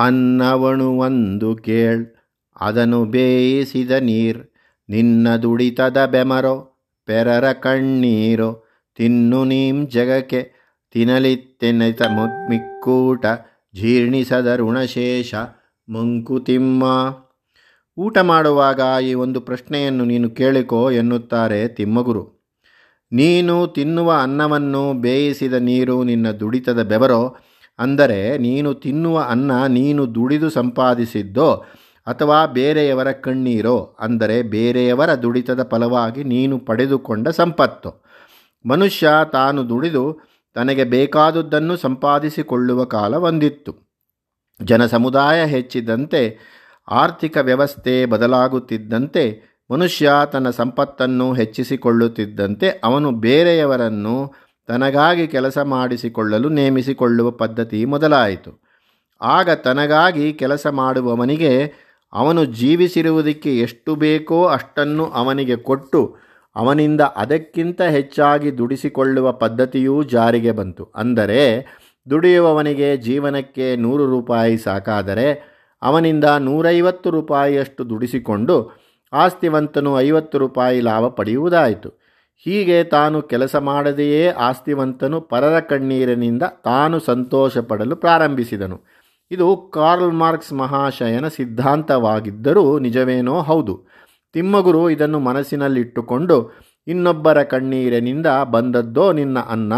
ಅನ್ನವಣು ಒಂದು ಕೇಳ್, ಅದನು ಬೇಯಿಸಿದ ನೀರ್, ನಿನ್ನ ದುಡಿತದ ಬೆಮರೋ, ಪೆರರ ಕಣ್ಣೀರೋ, ತಿನ್ನು ನೀಂ ಜಗಕ್ಕೆ ತಿನ್ನಲಿತ್ತೆನೆತ ಮಿಕ್ಕೂಟ ಜೀರ್ಣಿಸದ ಋಣಶೇಷ ಮಂಕುತಿಮ್ಮ ಊಟ ಮಾಡುವಾಗ ಈ ಒಂದು ಪ್ರಶ್ನೆಯನ್ನು ನೀನು ಕೇಳಿಕೋ ಎನ್ನುತ್ತಾರೆ ತಿಮ್ಮಗುರು. ನೀನು ತಿನ್ನುವ ಅನ್ನವನ್ನು ಬೇಯಿಸಿದ ನೀರು ನಿನ್ನ ದುಡಿತದ ಬೆವರೋ ಅಂದರೆ ನೀನು ತಿನ್ನುವ ಅನ್ನ ನೀನು ದುಡಿದು ಸಂಪಾದಿಸಿದ್ದೋ ಅಥವಾ ಬೇರೆಯವರ ಕಣ್ಣೀರೋ, ಅಂದರೆ ಬೇರೆಯವರ ದುಡಿತದ ಫಲವಾಗಿ ನೀನು ಪಡೆದುಕೊಂಡ ಸಂಪತ್ತು. ಮನುಷ್ಯ ತಾನು ದುಡಿದು ತನಗೆ ಬೇಕಾದುದನ್ನು ಸಂಪಾದಿಸಿಕೊಳ್ಳುವ ಕಾಲ ಒಂದಿತ್ತು ಜನಸಮುದಾಯ ಹೆಚ್ಚಿದಂತೆ ಆರ್ಥಿಕ ವ್ಯವಸ್ಥೆ ಬದಲಾಗುತ್ತಿದ್ದಂತೆ, ಮನುಷ್ಯ ತನ್ನ ಸಂಪತ್ತನ್ನು ಹೆಚ್ಚಿಸಿಕೊಳ್ಳುತ್ತಿದ್ದಂತೆ ಅವನು ಬೇರೆಯವರನ್ನು ತನಗಾಗಿ ಕೆಲಸ ಮಾಡಿಸಿಕೊಳ್ಳಲು ನೇಮಿಸಿಕೊಳ್ಳುವ ಪದ್ಧತಿ ಮೊದಲಾಯಿತು. ಆಗ ತನಗಾಗಿ ಕೆಲಸ ಮಾಡುವವನಿಗೆ ಅವನು ಜೀವಿಸಿರುವುದಕ್ಕೆ ಎಷ್ಟು ಬೇಕೋ ಅಷ್ಟನ್ನು ಅವನಿಗೆ ಕೊಟ್ಟು ಅವನಿಂದ ಅದಕ್ಕಿಂತ ಹೆಚ್ಚಾಗಿ ದುಡಿಸಿಕೊಳ್ಳುವ ಪದ್ಧತಿಯೂ ಜಾರಿಗೆ ಬಂತು. ಅಂದರೆ ದುಡಿಯುವವನಿಗೆ ಜೀವನಕ್ಕೆ ನೂರು ರೂಪಾಯಿ ಸಾಕಾದರೆ ಅವನಿಂದ ನೂರೈವತ್ತು ರೂಪಾಯಿಯಷ್ಟು ದುಡಿಸಿಕೊಂಡು ಆಸ್ತಿವಂತನು ಐವತ್ತು ರೂಪಾಯಿ ಲಾಭ ಪಡೆಯುವುದಾಯಿತು. ಹೀಗೆ ತಾನು ಕೆಲಸ ಮಾಡದೆಯೇ ಆಸ್ತಿವಂತನು ಪರರ ಕಣ್ಣೀರಿನಿಂದ ತಾನು ಸಂತೋಷ ಪಡಲು ಪ್ರಾರಂಭಿಸಿದನು. ಇದು ಕಾರ್ಲ್ ಮಾರ್ಕ್ಸ್ ಮಹಾಶಯನ ಸಿದ್ಧಾಂತವಾಗಿದ್ದರೂ ನಿಜವೇನೋ ಹೌದು. ತಿಮ್ಮಗುರು ಇದನ್ನು ಮನಸ್ಸಿನಲ್ಲಿಟ್ಟುಕೊಂಡು, ಇನ್ನೊಬ್ಬರ ಕಣ್ಣೀರಿನಿಂದ ಬಂದದ್ದೋ ನಿನ್ನ ಅನ್ನ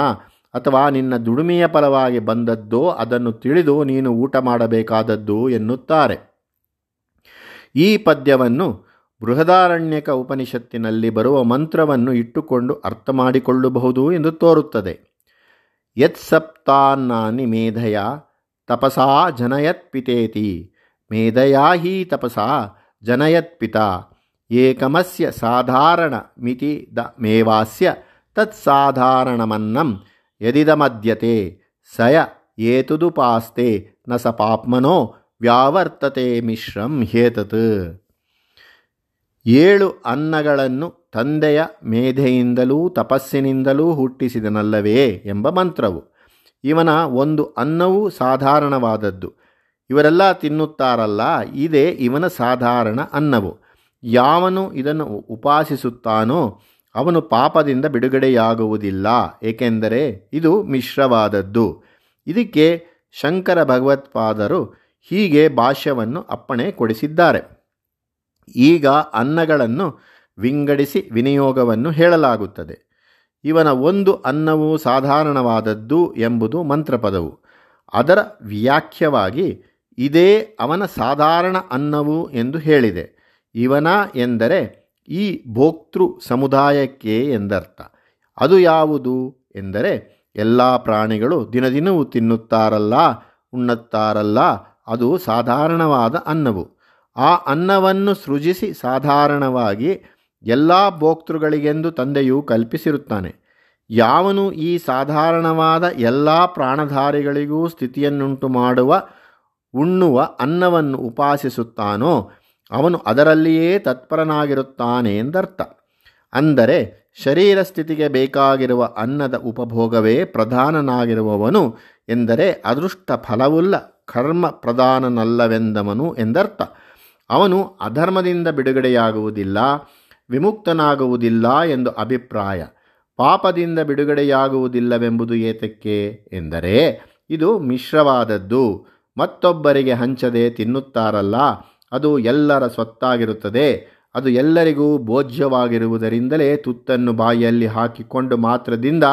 ಅಥವಾ ನಿನ್ನ ದುಡಿಮೆಯ ಫಲವಾಗಿ ಬಂದದ್ದೋ ಅದನ್ನು ತಿಳಿದು ನೀನು ಊಟ ಮಾಡಬೇಕಾದದ್ದು ಎನ್ನುತ್ತಾರೆ. ಈ ಪದ್ಯವನ್ನು ಬೃಹದಾರಣ್ಯಕ ಉಪನಿಷತ್ತಿನಲ್ಲಿ ಬರುವ ಮಂತ್ರವನ್ನು ಇಟ್ಟುಕೊಂಡು ಅರ್ಥ ಮಾಡಿಕೊಳ್ಳಬಹುದು ಎಂದು ತೋರುತ್ತದೆ. ಯತ್ಸಪ್ತಾನ್ನಾನಿ ಮೇಧಯ ತಪಸಾ ಜನಯತ್ಪಿತೇತಿ, ಮೇಧಯಾ ಹಿ ತಪಸಾ ಜನಯತ್ಪಿತ, ಏಕಮಸ್ಯ ಸಾಧಾರಣ ಮಿತಿ ದ ಮೇವಾಸ್ಯ ತತ್ಸಾಧಾರಣಮನ್ನಂ ಯದಿದಮದ್ಯತೆ, ಸಯ ಏತುದುಪಾಸ್ತೆ ನ ಸ ಪಾಪ್ಮನೋ ವ್ಯಾವರ್ತತೆ ಮಿಶ್ರಂ ಹೇತತ್. ಏಳು ಅನ್ನಗಳನ್ನು ತಂದೆಯ ಮೇಧೆಯಿಂದಲೂ ತಪಸ್ಸಿನಿಂದಲೂ ಹುಟ್ಟಿಸಿದನಲ್ಲವೇ ಎಂಬ ಮಂತ್ರವು. ಇವನ ಒಂದು ಅನ್ನವೂ ಸಾಧಾರಣವಾದದ್ದು. ಇವರೆಲ್ಲ ತಿನ್ನುತ್ತಾರಲ್ಲ, ಇದೇ ಇವನ ಸಾಧಾರಣ ಅನ್ನವು. ಯಾವನು ಇದನ್ನು ಉಪಾಸಿಸುತ್ತಾನೋ ಅವನು ಪಾಪದಿಂದ ಬಿಡುಗಡೆಯಾಗುವುದಿಲ್ಲ, ಏಕೆಂದರೆ ಇದು ಮಿಶ್ರವಾದದ್ದು. ಇದಕ್ಕೆ ಶಂಕರ ಭಗವತ್ಪಾದರು ಹೀಗೆ ಭಾಷ್ಯವನ್ನು ಅಪ್ಪಣೆ ಕೊಡಿಸಿದ್ದಾರೆ. ಈಗ ಅನ್ನಗಳನ್ನು ವಿಂಗಡಿಸಿ ವಿನಿಯೋಗವನ್ನು ಹೇಳಲಾಗುತ್ತದೆ. ಇವನ ಒಂದು ಅನ್ನವು ಸಾಧಾರಣವಾದದ್ದು ಎಂಬುದು ಮಂತ್ರಪದವು. ಅದರ ವ್ಯಾಖ್ಯವಾಗಿ ಇದೇ ಅವನ ಸಾಧಾರಣ ಅನ್ನವು ಎಂದು ಹೇಳಿದೆ. ಇವನ ಎಂದರೆ ಈ ಭೋಕ್ತೃ ಸಮುದಾಯಕ್ಕೆ ಎಂದರ್ಥ. ಅದು ಯಾವುದು ಎಂದರೆ ಎಲ್ಲ ಪ್ರಾಣಿಗಳು ದಿನದಿನವೂ ತಿನ್ನುತ್ತಾರಲ್ಲ, ಉಣ್ಣುತ್ತಾರಲ್ಲ, ಅದು ಸಾಧಾರಣವಾದ ಅನ್ನವು. ಆ ಅನ್ನವನ್ನು ಸೃಜಿಸಿ ಸಾಧಾರಣವಾಗಿ ಎಲ್ಲ ಭೋಕ್ತೃಗಳಿಗೆಂದು ತಂದೆಯು ಕಲ್ಪಿಸಿರುತ್ತಾನೆ. ಯಾವನು ಈ ಸಾಧಾರಣವಾದ ಎಲ್ಲ ಪ್ರಾಣಧಾರಿಗಳಿಗೂ ಸ್ಥಿತಿಯನ್ನುಂಟು ಮಾಡುವ, ಉಣ್ಣುವ ಅನ್ನವನ್ನು ಉಪಾಸಿಸುತ್ತಾನೋ, ಅವನು ಅದರಲ್ಲಿಯೇ ತತ್ಪರನಾಗಿರುತ್ತಾನೆ ಎಂದರ್ಥ. ಅಂದರೆ ಶರೀರ ಸ್ಥಿತಿಗೆ ಬೇಕಾಗಿರುವ ಅನ್ನದ ಉಪಭೋಗವೇ ಪ್ರಧಾನನಾಗಿರುವವನು ಎಂದರೆ ಅದೃಷ್ಟ ಫಲವುಲ್ಲ ಕರ್ಮ ಪ್ರಧಾನನಲ್ಲವೆಂದವನು ಎಂದರ್ಥ. ಅವನು ಅಧರ್ಮದಿಂದ ಬಿಡುಗಡೆಯಾಗುವುದಿಲ್ಲ, ವಿಮುಕ್ತನಾಗುವುದಿಲ್ಲ ಎಂದು ಅಭಿಪ್ರಾಯ. ಪಾಪದಿಂದ ಬಿಡುಗಡೆಯಾಗುವುದಿಲ್ಲವೆಂಬುದು ಏತಕ್ಕೆ ಎಂದರೆ, ಇದು ಮಿಶ್ರವಾದದ್ದು. ಮತ್ತೊಬ್ಬರಿಗೆ ಹಂಚದೆ ತಿನ್ನುತ್ತಾರಲ್ಲ, ಅದು ಎಲ್ಲರ ಸ್ವತ್ತಾಗಿರುತ್ತದೆ. ಅದು ಎಲ್ಲರಿಗೂ ಭೋಜ್ಯವಾಗಿರುವುದರಿಂದಲೇ ತುತ್ತನ್ನು ಬಾಯಿಯಲ್ಲಿ ಹಾಕಿಕೊಂಡು ಮಾತ್ರದಿಂದ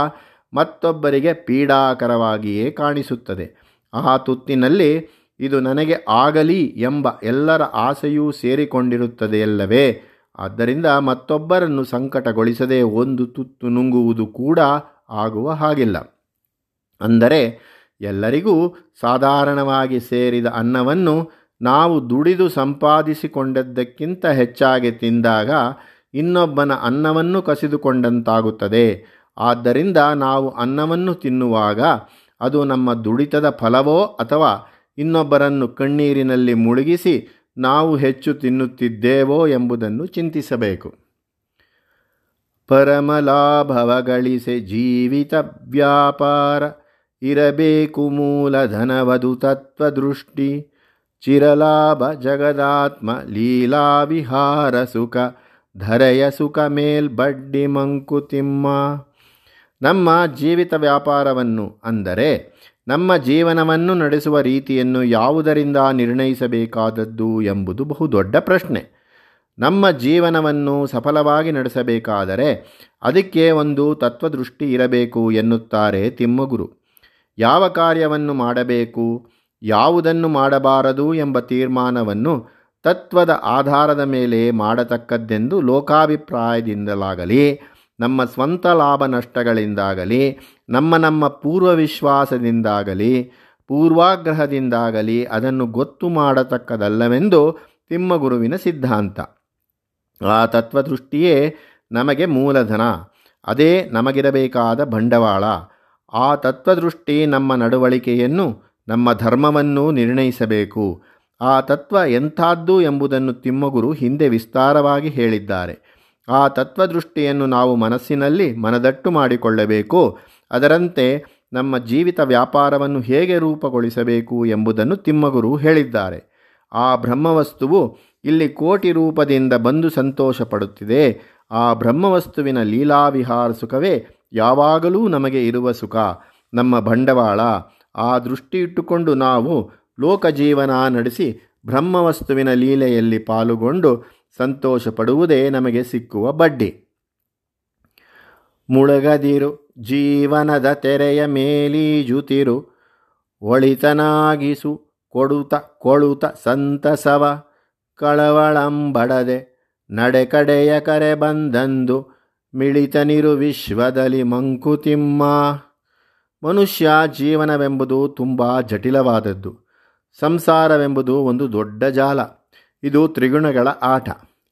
ಮತ್ತೊಬ್ಬರಿಗೆ ಪೀಡಾಕರವಾಗಿಯೇ ಕಾಣಿಸುತ್ತದೆ. ಆ ತುತ್ತಿನಲ್ಲಿ ಇದು ನನಗೆ ಆಗಲಿ ಎಂಬ ಎಲ್ಲರ ಆಸೆಯೂ ಸೇರಿಕೊಂಡಿರುತ್ತದೆಯಲ್ಲವೇ? ಆದ್ದರಿಂದ ಮತ್ತೊಬ್ಬರನ್ನು ಸಂಕಟಗೊಳಿಸದೆ ಒಂದು ತುತ್ತು ನುಂಗುವುದು ಕೂಡ ಆಗುವ ಹಾಗಿಲ್ಲ. ಅಂದರೆ, ಎಲ್ಲರಿಗೂ ಸಾಧಾರಣವಾಗಿ ಸೇರಿದ ಅನ್ನವನ್ನು ನಾವು ದುಡಿದು ಸಂಪಾದಿಸಿಕೊಂಡದ್ದಕ್ಕಿಂತ ಹೆಚ್ಚಾಗಿ ತಿಂದಾಗ ಇನ್ನೊಬ್ಬನ ಅನ್ನವನ್ನು ಕಸಿದುಕೊಂಡಂತಾಗುತ್ತದೆ. ಆದ್ದರಿಂದ ನಾವು ಅನ್ನವನ್ನು ತಿನ್ನುವಾಗ ಅದು ನಮ್ಮ ದುಡಿತದ ಫಲವೋ ಅಥವಾ ಇನ್ನೊಬ್ಬರನ್ನು ಕಣ್ಣೀರಿನಲ್ಲಿ ಮುಳುಗಿಸಿ ನಾವು ಹೆಚ್ಚು ತಿನ್ನುತ್ತಿದ್ದೇವೋ ಎಂಬುದನ್ನು ಚಿಂತಿಸಬೇಕು. ಪರಮಲಾಭವ ಗಳಿಸೆ ಜೀವಿತ ವ್ಯಾಪಾರ, ಇರಬೇಕು ಮೂಲಧನವದು ತತ್ವದೃಷ್ಟಿ, ಚಿರಲಾಭ ಜಗದಾತ್ಮ ಲೀಲಾವಿಹಾರ ಸುಖ, ಧರೆಯ ಸುಖ ಮೇಲ್ ಬಡ್ಡಿ ಮಂಕುತಿಮ್ಮ. ನಮ್ಮ ಜೀವಿತ ವ್ಯಾಪಾರವನ್ನು ಅಂದರೆ ನಮ್ಮ ಜೀವನವನ್ನು ನಡೆಸುವ ರೀತಿಯನ್ನು ಯಾವುದರಿಂದ ನಿರ್ಣಯಿಸಬೇಕಾದದ್ದು ಎಂಬುದು ಬಹುದೊಡ್ಡ ಪ್ರಶ್ನೆ. ನಮ್ಮ ಜೀವನವನ್ನು ಸಫಲವಾಗಿ ನಡೆಸಬೇಕಾದರೆ ಅದಕ್ಕೆ ಒಂದು ತತ್ವದೃಷ್ಟಿ ಇರಬೇಕು ಎನ್ನುತ್ತಾರೆ ತಿಮ್ಮಗುರು. ಯಾವ ಕಾರ್ಯವನ್ನು ಮಾಡಬೇಕು, ಯಾವುದನ್ನು ಮಾಡಬಾರದು ಎಂಬ ತೀರ್ಮಾನವನ್ನು ತತ್ವದ ಆಧಾರದ ಮೇಲೆ ಮಾಡತಕ್ಕದ್ದೆಂದು ಲೋಕಾಭಿಪ್ರಾಯದಿಂದಲಾಗಲಿ ನಮ್ಮ ಸ್ವಂತ ಲಾಭ ನಷ್ಟಗಳಿಂದಾಗಲಿ, ನಮ್ಮ ನಮ್ಮ ಪೂರ್ವ ವಿಶ್ವಾಸದಿಂದಾಗಲಿ ಪೂರ್ವಾಗ್ರಹದಿಂದಾಗಲಿ ಅದನ್ನು ಗೊತ್ತು ಮಾಡತಕ್ಕದಲ್ಲವೆಂದು ತಿಮ್ಮಗುರುವಿನ ಸಿದ್ಧಾಂತ. ಆ ತತ್ವದೃಷ್ಟಿಯೇ ನಮಗೆ ಮೂಲಧನ, ಅದೇ ನಮಗಿರಬೇಕಾದ ಬಂಡವಾಳ. ಆ ತತ್ವದೃಷ್ಟಿ ನಮ್ಮ ನಡವಳಿಕೆಯನ್ನು, ನಮ್ಮ ಧರ್ಮವನ್ನು ನಿರ್ಣಯಿಸಬೇಕು. ಆ ತತ್ವ ಎಂಥಾದ್ದು ಎಂಬುದನ್ನು ತಿಮ್ಮಗುರು ಹಿಂದೆ ವಿಸ್ತಾರವಾಗಿ ಹೇಳಿದ್ದಾರೆ. ಆ ತತ್ವದೃಷ್ಟಿಯನ್ನು ನಾವು ಮನಸ್ಸಿನಲ್ಲಿ ಮನದಟ್ಟು ಮಾಡಿಕೊಳ್ಳಬೇಕು. ಅದರಂತೆ ನಮ್ಮ ಜೀವಿತ ವ್ಯಾಪಾರವನ್ನು ಹೇಗೆ ರೂಪಗೊಳಿಸಬೇಕು ಎಂಬುದನ್ನು ತಿಮ್ಮಗುರು ಹೇಳಿದ್ದಾರೆ. ಆ ಬ್ರಹ್ಮವಸ್ತುವು ಇಲ್ಲಿ ಕೋಟಿ ರೂಪದಿಂದ ಬಂದು ಸಂತೋಷ ಪಡುತ್ತಿದೆ ಆ ಬ್ರಹ್ಮವಸ್ತುವಿನ ಲೀಲಾವಿಹಾರ ಸುಖವೇ ಯಾವಾಗಲೂ ನಮಗೆ ಇರುವ ಸುಖ. ನಮ್ಮ ಬಂಡವಾಳ. ಆ ದೃಷ್ಟಿ ಇಟ್ಟುಕೊಂಡು ನಾವು ಲೋಕಜೀವನ ನಡೆಸಿ ಬ್ರಹ್ಮವಸ್ತುವಿನ ಲೀಲೆಯಲ್ಲಿ ಪಾಲುಗೊಂಡು ಸಂತೋಷ ಪಡುವುದೇ ನಮಗೆ ಸಿಕ್ಕುವ ಬಡ್ಡಿ. ಮುಳುಗದಿರು, ಜೀವನದ ತೆರೆಯ ಮೇಲೀಜುತಿರು, ಒಳಿತನಾಗಿಸು, ಕೊಡುತ, ಕೊಳುತ ಸಂತಸವ, ಕಳವಳಂಬಡದೆ ನಡೆ ಕಡೆಯ ಕರೆ ಬಂದಂದು, ಮಿಳಿತನಿರು ವಿಶ್ವದಲ್ಲಿ ಮಂಕುತಿಮ್ಮ. ಮನುಷ್ಯ ಜೀವನವೆಂಬುದು ತುಂಬ ಜಟಿಲವಾದದ್ದು. ಸಂಸಾರವೆಂಬುದು ಒಂದು ದೊಡ್ಡ ಜಾಲ. ಇದು ತ್ರಿಗುಣಗಳ ಆಟ.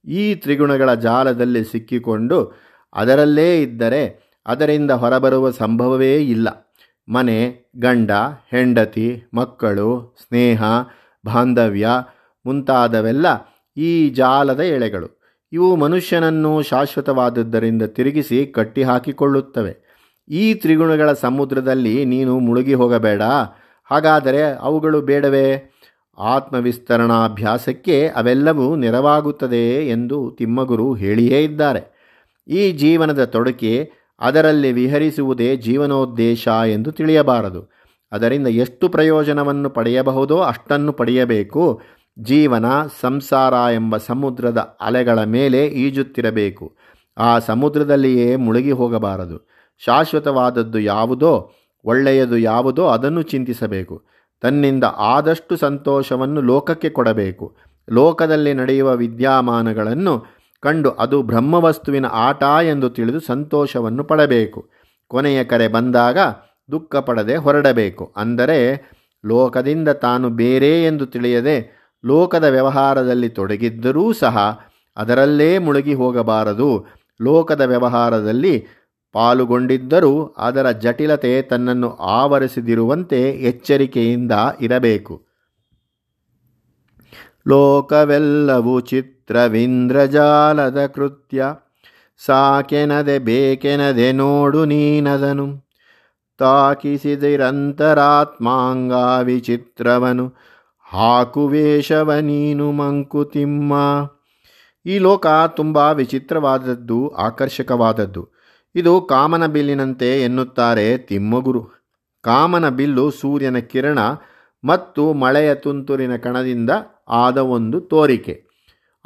ಈ ತ್ರಿಗುಣಗಳ ಜಾಲದಲ್ಲಿ ಸಿಕ್ಕಿಕೊಂಡು ಅದರಲ್ಲೇ ಇದ್ದರೆ ಅದರಿಂದ ಹೊರಬರುವ ಸಂಭವವೇ ಇಲ್ಲ. ಮನೆ, ಗಂಡ, ಹೆಂಡತಿ, ಮಕ್ಕಳು, ಸ್ನೇಹ, ಬಾಂಧವ್ಯ ಮುಂತಾದವೆಲ್ಲ ಈ ಜಾಲದ ಎಳೆಗಳು. ಇವು ಮನುಷ್ಯನನ್ನು ಶಾಶ್ವತವಾದದ್ದರಿಂದ ತಿರುಗಿಸಿ ಕಟ್ಟಿಹಾಕಿಕೊಳ್ಳುತ್ತವೆ. ಈ ತ್ರಿಗುಣಗಳ ಸಮುದ್ರದಲ್ಲಿ ನೀನು ಮುಳುಗಿ ಹೋಗಬೇಡ. ಹಾಗಾದರೆ ಅವುಗಳು ಬೇಡವೇ? ಆತ್ಮವಿಸ್ತರಣಾಭ್ಯಾಸಕ್ಕೆ ಅವೆಲ್ಲವೂ ನೆರವಾಗುತ್ತದೆ ಎಂದು ತಿಮ್ಮಗುರು ಹೇಳಿಯೇ ಇದ್ದಾರೆ. ಈ ಜೀವನದ ತೊಡಕೆ ಅದರಲ್ಲಿ ವಿಹರಿಸುವುದೇ ಜೀವನೋದ್ದೇಶ ಎಂದು ತಿಳಿಯಬಾರದು. ಅದರಿಂದ ಎಷ್ಟು ಪ್ರಯೋಜನವನ್ನು ಪಡೆಯಬಹುದೋ ಅಷ್ಟನ್ನು ಪಡೆಯಬೇಕು. ಜೀವನ ಸಂಸಾರ ಎಂಬ ಸಮುದ್ರದ ಅಲೆಗಳ ಮೇಲೆ ಈಜುತ್ತಿರಬೇಕು. ಆ ಸಮುದ್ರದಲ್ಲಿಯೇ ಮುಳುಗಿ ಹೋಗಬಾರದು. ಶಾಶ್ವತವಾದದ್ದು ಯಾವುದೋ ಒಳ್ಳೆಯದು ಯಾವುದೋ ಅದನ್ನು ಚಿಂತಿಸಬೇಕು. ತನ್ನಿಂದ ಆದಷ್ಟು ಸಂತೋಷವನ್ನು ಲೋಕಕ್ಕೆ ಕೊಡಬೇಕು. ಲೋಕದಲ್ಲಿ ನಡೆಯುವ ವಿದ್ಯಮಾನಗಳನ್ನು ಕಂಡು ಅದು ಬ್ರಹ್ಮವಸ್ತುವಿನ ಆಟ ಎಂದು ತಿಳಿದು ಸಂತೋಷವನ್ನು ಪಡಬೇಕು. ಕೊನೆಯ ಕರೆ ಬಂದಾಗ ದುಃಖ ಪಡದೆ ಹೊರಡಬೇಕು. ಅಂದರೆ ಲೋಕದಿಂದ ತಾನು ಬೇರೆ ಎಂದು ತಿಳಿಯದೆ ಲೋಕದ ವ್ಯವಹಾರದಲ್ಲಿ ತೊಡಗಿದ್ದರೂ ಸಹ ಅದರಲ್ಲೇ ಮುಳುಗಿ ಹೋಗಬಾರದು. ಲೋಕದ ವ್ಯವಹಾರದಲ್ಲಿ ಪಾಲುಗೊಂಡಿದ್ದರೂ ಅದರ ಜಟಿಲತೆ ತನ್ನನ್ನು ಆವರಿಸಿದಿರುವಂತೆ ಎಚ್ಚರಿಕೆಯಿಂದ ಇರಬೇಕು. ಲೋಕವೆಲ್ಲವೂ ಚಿತ್ರವಿಂದ್ರಜಾಲದ ಕೃತ್ಯ. ಸಾಕೆನದೆ ಬೇಕೆನದೆ ನೋಡು ನೀನದನು. ತಾಕಿಸಿದಿರಂತರಾತ್ಮಾಂಗ ವಿಚಿತ್ರವನು. ಹಾಕುವೇಷವ ನೀನು ಮಂಕುತಿಮ್ಮ ಈ ಲೋಕ ತುಂಬ ವಿಚಿತ್ರವಾದದ್ದು, ಆಕರ್ಷಕವಾದದ್ದು. ಇದು ಕಾಮನ ಬಿಲ್ಲಿನಂತೆ ಎನ್ನುತ್ತಾರೆ ತಿಮ್ಮಗುರು. ಕಾಮನ ಬಿಲ್ಲು ಸೂರ್ಯನ ಕಿರಣ ಮತ್ತು ಮಳೆಯ ತುಂತುರಿನ ಕಣದಿಂದ ಆದ ಒಂದು ತೋರಿಕೆ.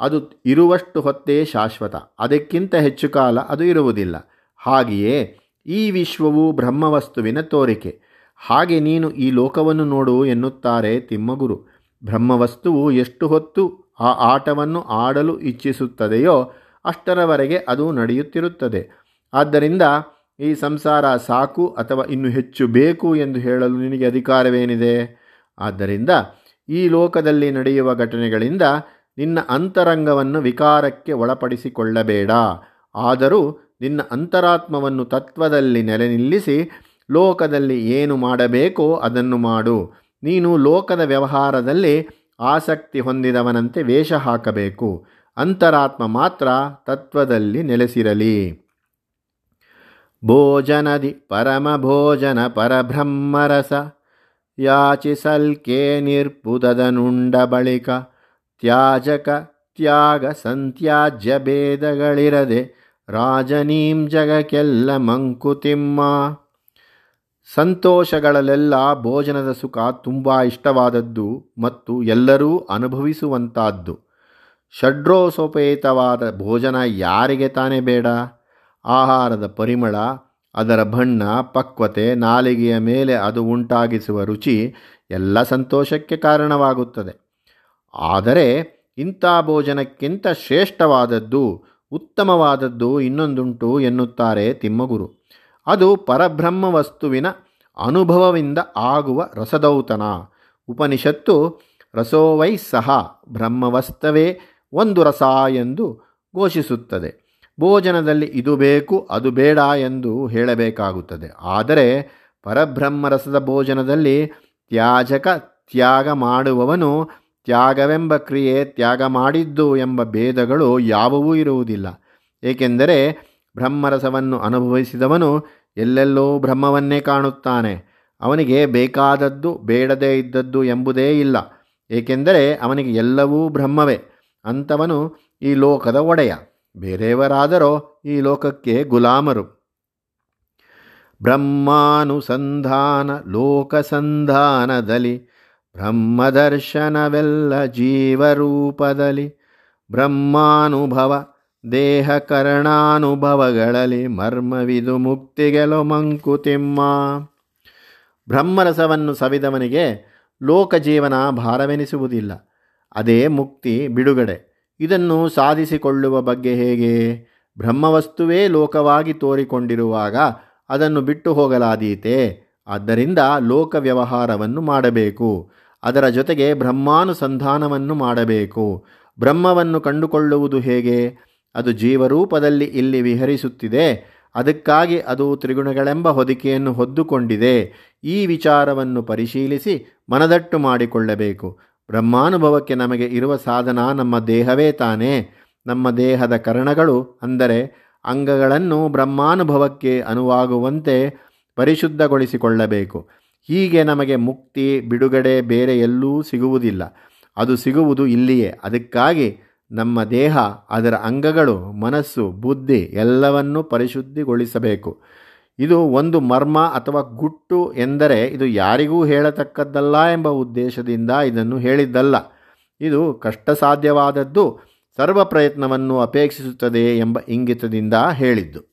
ಅದು ಇರುವಷ್ಟು ಹೊತ್ತೇ ಶಾಶ್ವತ. ಅದಕ್ಕಿಂತ ಹೆಚ್ಚು ಕಾಲ ಅದು ಇರುವುದಿಲ್ಲ. ಹಾಗೆಯೇ ಈ ವಿಶ್ವವು ಬ್ರಹ್ಮವಸ್ತುವಿನ ತೋರಿಕೆ. ಹಾಗೆ ನೀನು ಈ ಲೋಕವನ್ನು ನೋಡು ಎನ್ನುತ್ತಾರೆ ತಿಮ್ಮಗುರು. ಬ್ರಹ್ಮವಸ್ತುವು ಎಷ್ಟು ಹೊತ್ತು ಆ ಆಟವನ್ನು ಆಡಲು ಇಚ್ಛಿಸುತ್ತದೆಯೋ ಅಷ್ಟರವರೆಗೆ ಅದು ನಡೆಯುತ್ತಿರುತ್ತದೆ. ಆದ್ದರಿಂದ ಈ ಸಂಸಾರ ಸಾಕು ಅಥವಾ ಇನ್ನು ಹೆಚ್ಚು ಬೇಕು ಎಂದು ಹೇಳಲು ನಿನಗೆ ಅಧಿಕಾರವೇನಿದೆ? ಆದ್ದರಿಂದ ಈ ಲೋಕದಲ್ಲಿ ನಡೆಯುವ ಘಟನೆಗಳಿಂದ ನಿನ್ನ ಅಂತರಂಗವನ್ನು ವಿಕಾರಕ್ಕೆ ಒಳಪಡಿಸಿಕೊಳ್ಳಬೇಡ. ಆದರೂ ನಿನ್ನ ಅಂತರಾತ್ಮವನ್ನು ತತ್ವದಲ್ಲಿ ನೆಲೆ ನಿಲ್ಲಿಸಿ ಲೋಕದಲ್ಲಿ ಏನು ಮಾಡಬೇಕೋ ಅದನ್ನು ಮಾಡು. ನೀನು ಲೋಕದ ವ್ಯವಹಾರದಲ್ಲಿ ಆಸಕ್ತಿ ಹೊಂದಿದವನಂತೆ ವೇಷ ಹಾಕಬೇಕು. ಅಂತರಾತ್ಮ ಮಾತ್ರ ತತ್ವದಲ್ಲಿ ನೆಲೆಸಿರಲಿ. ಭೋಜನದಿ ಪರಮ ಭೋಜನ ಪರಬ್ರಹ್ಮರಸ ಯಾಚಿಸಲ್ಕೆ ನಿರ್ಪುದದನುಂಡ ಬಳಿಕ ತ್ಯಾಜಕ ತ್ಯಾಗ ಸಂತ್ಯಾಜ್ಯ ಭೇದಗಳಿರದೆ ರಾಜನೀಂ ಜಗಕ್ಕೆಲ್ಲ ಮಂಕುತಿಮ್ಮ ಸಂತೋಷಗಳಲ್ಲೆಲ್ಲ ಭೋಜನದ ಸುಖ ತುಂಬ ಇಷ್ಟವಾದದ್ದು ಮತ್ತು ಎಲ್ಲರೂ ಅನುಭವಿಸುವಂಥದ್ದು ಷಡ್ರೋಸೋಪೇತವಾದ ಭೋಜನ ಯಾರಿಗೆ ತಾನೇ ಬೇಡ? ಆಹಾರದ ಪರಿಮಳ, ಅದರ ಬಣ್ಣ, ಪಕ್ವತೆ, ನಾಲಿಗೆಯ ಮೇಲೆ ಅದು ಉಂಟಾಗಿಸುವ ರುಚಿ ಎಲ್ಲ ಸಂತೋಷಕ್ಕೆ ಕಾರಣವಾಗುತ್ತದೆ. ಆದರೆ ಇಂಥ ಭೋಜನಕ್ಕಿಂತ ಶ್ರೇಷ್ಠವಾದದ್ದು, ಉತ್ತಮವಾದದ್ದು ಇನ್ನೊಂದುಂಟು ಎನ್ನುತ್ತಾರೆ ತಿಮ್ಮಗುರು. ಅದು ಪರಬ್ರಹ್ಮ ವಸ್ತುವಿನ ಅನುಭವದಿಂದ ಆಗುವ ರಸದೌತನ. ಉಪನಿಷತ್ತು ರಸೋವೈ ಸಹ ಬ್ರಹ್ಮವಸ್ತವೇ ಒಂದು ರಸ ಎಂದು ಘೋಷಿಸುತ್ತದೆ. ಭೋಜನದಲ್ಲಿ ಇದು ಬೇಕು, ಅದು ಬೇಡ ಎಂದು ಹೇಳಬೇಕಾಗುತ್ತದೆ. ಆದರೆ ಪರಬ್ರಹ್ಮರಸದ ಭೋಜನದಲ್ಲಿ ತ್ಯಾಜಕ ತ್ಯಾಗ ಮಾಡುವವನು ತ್ಯಾಗವೆಂಬ ಕ್ರಿಯೆ, ತ್ಯಾಗ ಮಾಡಿದ್ದು ಎಂಬ ಭೇದಗಳು ಯಾವುವೂ ಇರುವುದಿಲ್ಲ. ಏಕೆಂದರೆ ಬ್ರಹ್ಮರಸವನ್ನು ಅನುಭವಿಸಿದವನು ಎಲ್ಲೆಲ್ಲೋ ಬ್ರಹ್ಮವನ್ನೇ ಕಾಣುತ್ತಾನೆ. ಅವನಿಗೆ ಬೇಕಾದದ್ದು, ಬೇಡದೇ ಇದ್ದದ್ದು ಎಂಬುದೇ ಇಲ್ಲ. ಏಕೆಂದರೆ ಅವನಿಗೆ ಎಲ್ಲವೂ ಬ್ರಹ್ಮವೇ. ಅಂಥವನು ಈ ಲೋಕದ ಒಡೆಯ. ಬೇರೆಯವರಾದರೋ ಈ ಲೋಕಕ್ಕೆ ಗುಲಾಮರು. ಬ್ರಹ್ಮಾನುಸಂಧಾನ, ಲೋಕಸಂಧಾನದಲ್ಲಿ ಬ್ರಹ್ಮದರ್ಶನವೆಲ್ಲ ಜೀವರೂಪದಲ್ಲಿ ಬ್ರಹ್ಮಾನುಭವ ದೇಹ ಕರ್ಣಾನುಭವಗಳಲ್ಲಿ ಮರ್ಮವಿದು ಮುಕ್ತಿಗೆಲೋ ಮಂಕುತಿಮ್ಮ. ಬ್ರಹ್ಮರಸವನ್ನು ಸವಿದವನಿಗೆ ಲೋಕಜೀವನ ಭಾರವೆನಿಸುವುದಿಲ್ಲ ಅದೇ ಮುಕ್ತಿ ಬಿಡುಗಡೆ. ಇದನ್ನು ಸಾಧಿಸಿಕೊಳ್ಳುವ ಬಗ್ಗೆ ಹೇಗೆ? ಬ್ರಹ್ಮವಸ್ತುವೇ ಲೋಕವಾಗಿ ತೋರಿಕೊಂಡಿರುವಾಗ ಅದನ್ನು ಬಿಟ್ಟು ಹೋಗಲಾದೀತೆ. ಆದ್ದರಿಂದ ಲೋಕ ವ್ಯವಹಾರವನ್ನು ಮಾಡಬೇಕು. ಅದರ ಜೊತೆಗೆ ಬ್ರಹ್ಮಾನುಸಂಧಾನವನ್ನು ಮಾಡಬೇಕು. ಬ್ರಹ್ಮವನ್ನು ಕಂಡುಕೊಳ್ಳುವುದು ಹೇಗೆ? ಅದು ಜೀವರೂಪದಲ್ಲಿ ಇಲ್ಲಿ ವಿಹರಿಸುತ್ತಿದೆ. ಅದಕ್ಕಾಗಿ ಅದು ತ್ರಿಗುಣಗಳೆಂಬ ಹೊದಿಕೆಯನ್ನು ಹೊದ್ದುಕೊಂಡಿದೆ. ಈ ವಿಚಾರವನ್ನು ಪರಿಶೀಲಿಸಿ ಮನದಟ್ಟು ಮಾಡಿಕೊಳ್ಳಬೇಕು. ಬ್ರಹ್ಮಾನುಭವಕ್ಕೆ ನಮಗೆ ಇರುವ ಸಾಧನ ನಮ್ಮ ದೇಹವೇ ತಾನೇ. ನಮ್ಮ ದೇಹದ ಕರಣಗಳು ಅಂದರೆ ಅಂಗಗಳನ್ನು ಬ್ರಹ್ಮಾನುಭವಕ್ಕೆ ಅನುವಾಗುವಂತೆ ಪರಿಶುದ್ಧಗೊಳಿಸಿಕೊಳ್ಳಬೇಕು. ಹೀಗೆ ನಮಗೆ ಮುಕ್ತಿ, ಬಿಡುಗಡೆ ಬೇರೆ ಎಲ್ಲೂ ಸಿಗುವುದಿಲ್ಲ. ಅದು ಸಿಗುವುದು ಇಲ್ಲಿಯೇ. ಅದಕ್ಕಾಗಿ ನಮ್ಮ ದೇಹ, ಅದರ ಅಂಗಗಳು, ಮನಸ್ಸು, ಬುದ್ಧಿ ಎಲ್ಲವನ್ನೂ ಪರಿಶುದ್ಧಿಗೊಳಿಸಬೇಕು. ಇದು ಒಂದು ಮರ್ಮ ಅಥವಾ ಗುಟ್ಟು ಎಂದರೆ ಇದು ಯಾರಿಗೂ ಹೇಳತಕ್ಕದ್ದಲ್ಲ ಎಂಬ ಉದ್ದೇಶದಿಂದ ಇದನ್ನು ಹೇಳಿದ್ದಲ್ಲ. ಇದು ಕಷ್ಟ ಸಾಧ್ಯವಾದದ್ದು ಸರ್ವ ಪ್ರಯತ್ನವನ್ನು ಅಪೇಕ್ಷಿಸುತ್ತದೆ ಎಂಬ ಇಂಗಿತದಿಂದ ಹೇಳಿದ್ದು.